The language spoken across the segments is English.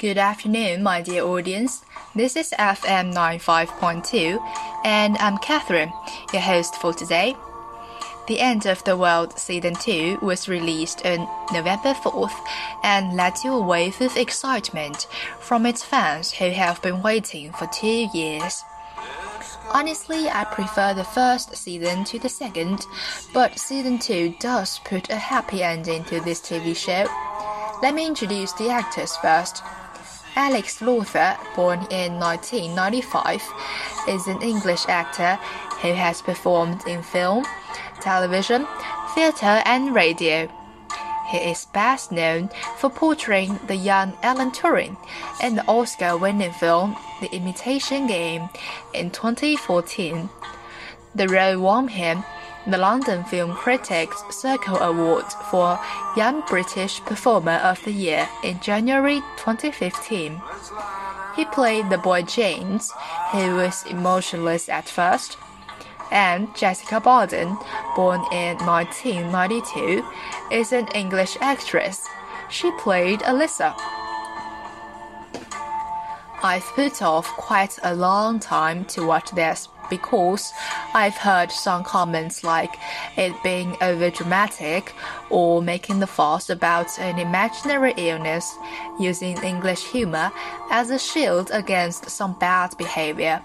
Good afternoon, my dear audience. This is FM 95.2, and I'm Catherine, your host for today. The End of the World Season 2 was released on November 4th and led to a wave of excitement from its fans who have been waiting for two years. Honestly, I prefer the first season to the second, but season 2 does put a happy ending to this TV show. Let me introduce the actors first. Alex Lawther, born in 1995, is an English actor who has performed in film, television, theatre, and radio. He is best known for portraying the young Alan Turing in the Oscar winning film The Imitation Game in 2014. The role won him the London Film Critics Circle Award for Young British Performer of the Year in January 2015. He played the boy James, who was emotionless at first, and Jessica Barden, born in 1992, is an English actress. She played Alyssa. I've put off quite a long time to watch this because I've heard some comments like it being overdramatic or making the fuss about an imaginary illness using English humor as a shield against some bad behavior.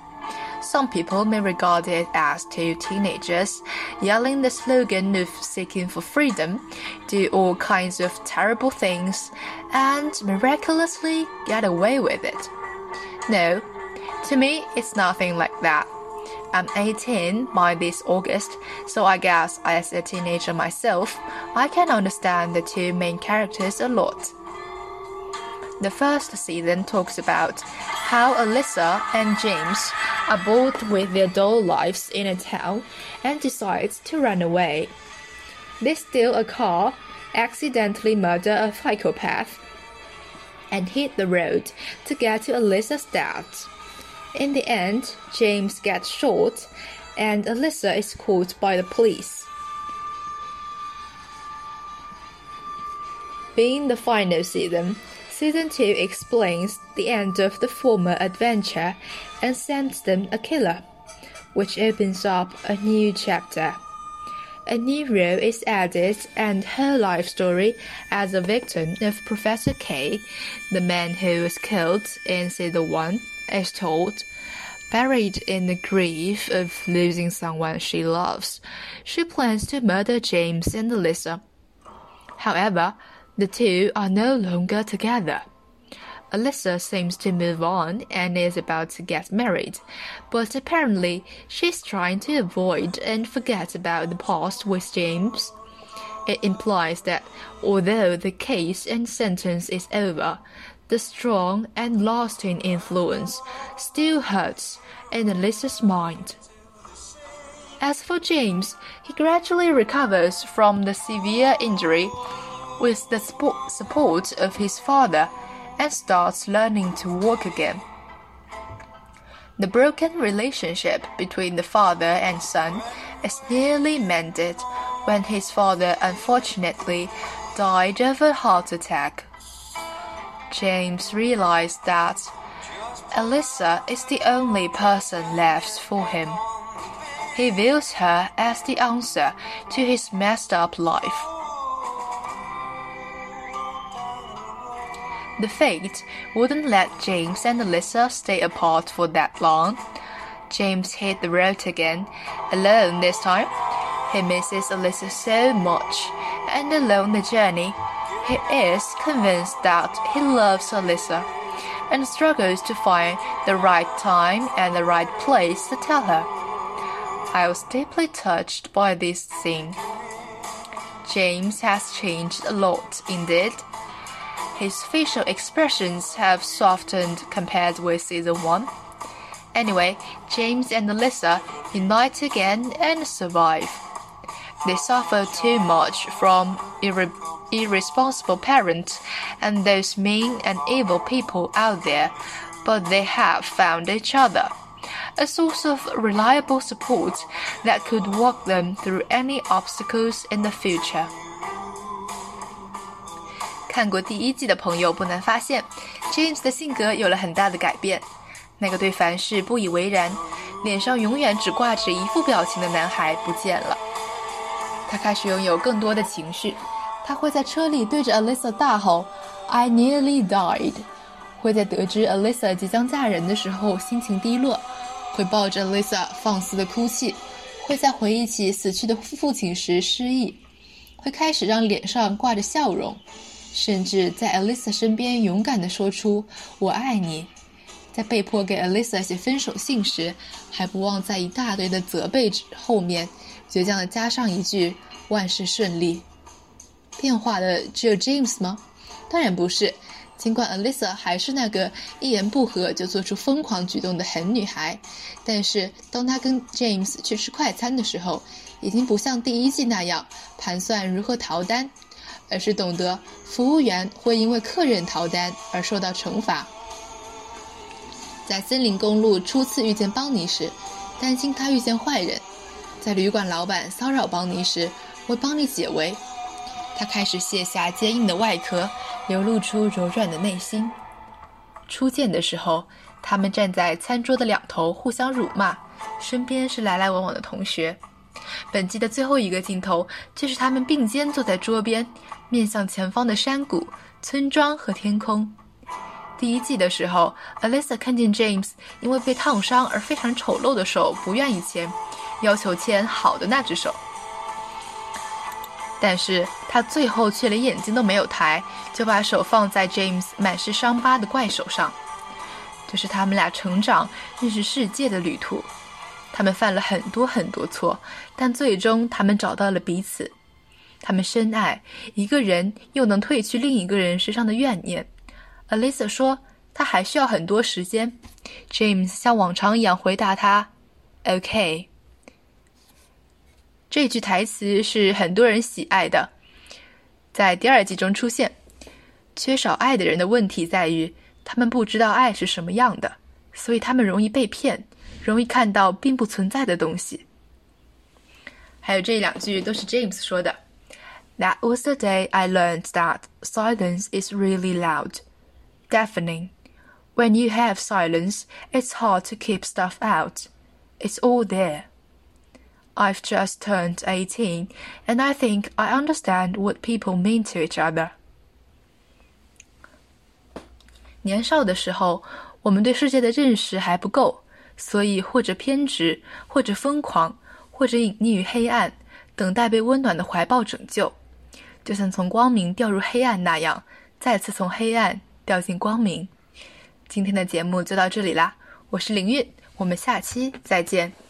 Some people may regard it as two teenagers yelling the slogan of seeking for freedom, do all kinds of terrible things, and miraculously get away with it. No, to me, it's nothing like that. I'm 18 by this August, so I guess as a teenager myself, I can understand the two main characters a lot. The first season talks about how Alyssa and James are bored with their dull lives in a town and decide to run away. They steal a car, accidentally murder a psychopath, and hit the road to get to Alyssa's dad. In the end, James gets shot and Alyssa is caught by the police. Being the final season, Season 2 explains the end of the former adventure and sends them a killer, which opens up a new chapter. A new role is added, and her life story as a victim of Professor K, the man who was killed in Season 1, is told. Buried in the grief of losing someone she loves, she plans to murder James and Alyssa. However, the two are no longer together. Alyssa seems to move on and is about to get married, but apparently she's trying to avoid and forget about the past with James. It implies that although the case and sentence is over, the strong and lasting influence still hurts in Alyssa's mind. As for James, he gradually recovers from the severe injury with the support of his father and starts learning to walk again. The broken relationship between the father and son is nearly mended when his father unfortunately died of a heart attack. James realized that Alyssa is the only person left for him. He views her as the answer to his messed up life. The fate wouldn't let James and Alyssa stay apart for that long. James hit the road again, alone this time. He misses Alyssa so much, and along the journey, he is convinced that he loves Alyssa and struggles to find the right time and the right place to tell her. I was deeply touched by this scene. James has changed a lot indeed. His facial expressions have softened compared with season 1. Anyway, James and Alyssa unite again and survive. They suffer too much from irre irresponsible parents and those mean and evil people out there, but they have found each other. A source of reliable support that could walk them through any obstacles in the future. 看过第一季的朋友不难发现，James 的性格有了很大的改变。那个对凡事不以为然、脸上永远只挂着一副表情的男孩不见了。 他开始拥有更多的情绪。他会在车里对着 Alyssa 大吼 "I nearly died"，会在得知 Alyssa 即将嫁人的时候心情低落，会抱着 Alyssa 放肆的哭泣，会在回忆起死去的父亲时失忆，会开始让脸上挂着笑容，甚至在 Alyssa 身边勇敢地说出“我爱你”。在被迫给 Alyssa 写分手信时，还不忘在一大堆的责备后面，倔强地加上一句“万事顺利”。变化的只有 James 吗？当然不是。尽管 Alyssa 还是那个一言不合就做出疯狂举动的狠女孩，但是当她跟 James 去吃快餐的时候，已经不像第一季那样盘算如何逃单，而是懂得服务员会因为客人逃单而受到惩罚。在森林公路初次遇见邦尼时，担心他遇见坏人；在旅馆老板骚扰邦尼时，为邦尼解围。他开始卸下坚硬的外壳，流露出柔软的内心。初见的时候，他们站在餐桌的两头互相辱骂，身边是来来往往的同学。本季的最后一个镜头就是他们并肩坐在桌边，面向前方的山谷、村庄和天空。第一季的时候，Alyssa 看见 James 因为被烫伤而非常丑陋的手，不愿意牵，要求牵好的那只手。但是他最后却连眼睛都没有抬，就把手放在 James 满是伤疤的怪手上。这是他们俩成长、认识世界的旅途。他们犯了很多很多错，但最终他们找到了彼此。他们深爱一个人，又能褪去另一个人身上的怨念。Alyssa 说：“他还需要很多时间。”James 像往常一样回答他：“OK。”这句台词是很多人喜爱的，在第二季中出现。缺少爱的人的问题在于，他们不知道爱是什么样的，所以他们容易被骗，容易看到并不存在的东西。还有这两句都是 James 说的：“That was the day I learned that silence is really loud, deafening. When you have silence, it's hard to keep stuff out. It's all there.” I've just turned eighteen, and I think I understand what people mean to each other. 年少的时候，我们对世界的认识还不够，所以或者偏执，或者疯狂，或者隐匿于黑暗，等待被温暖的怀抱拯救，就像从光明掉入黑暗那样，再次从黑暗掉进光明。今天的节目就到这里啦，我是林韵，我们下期再见。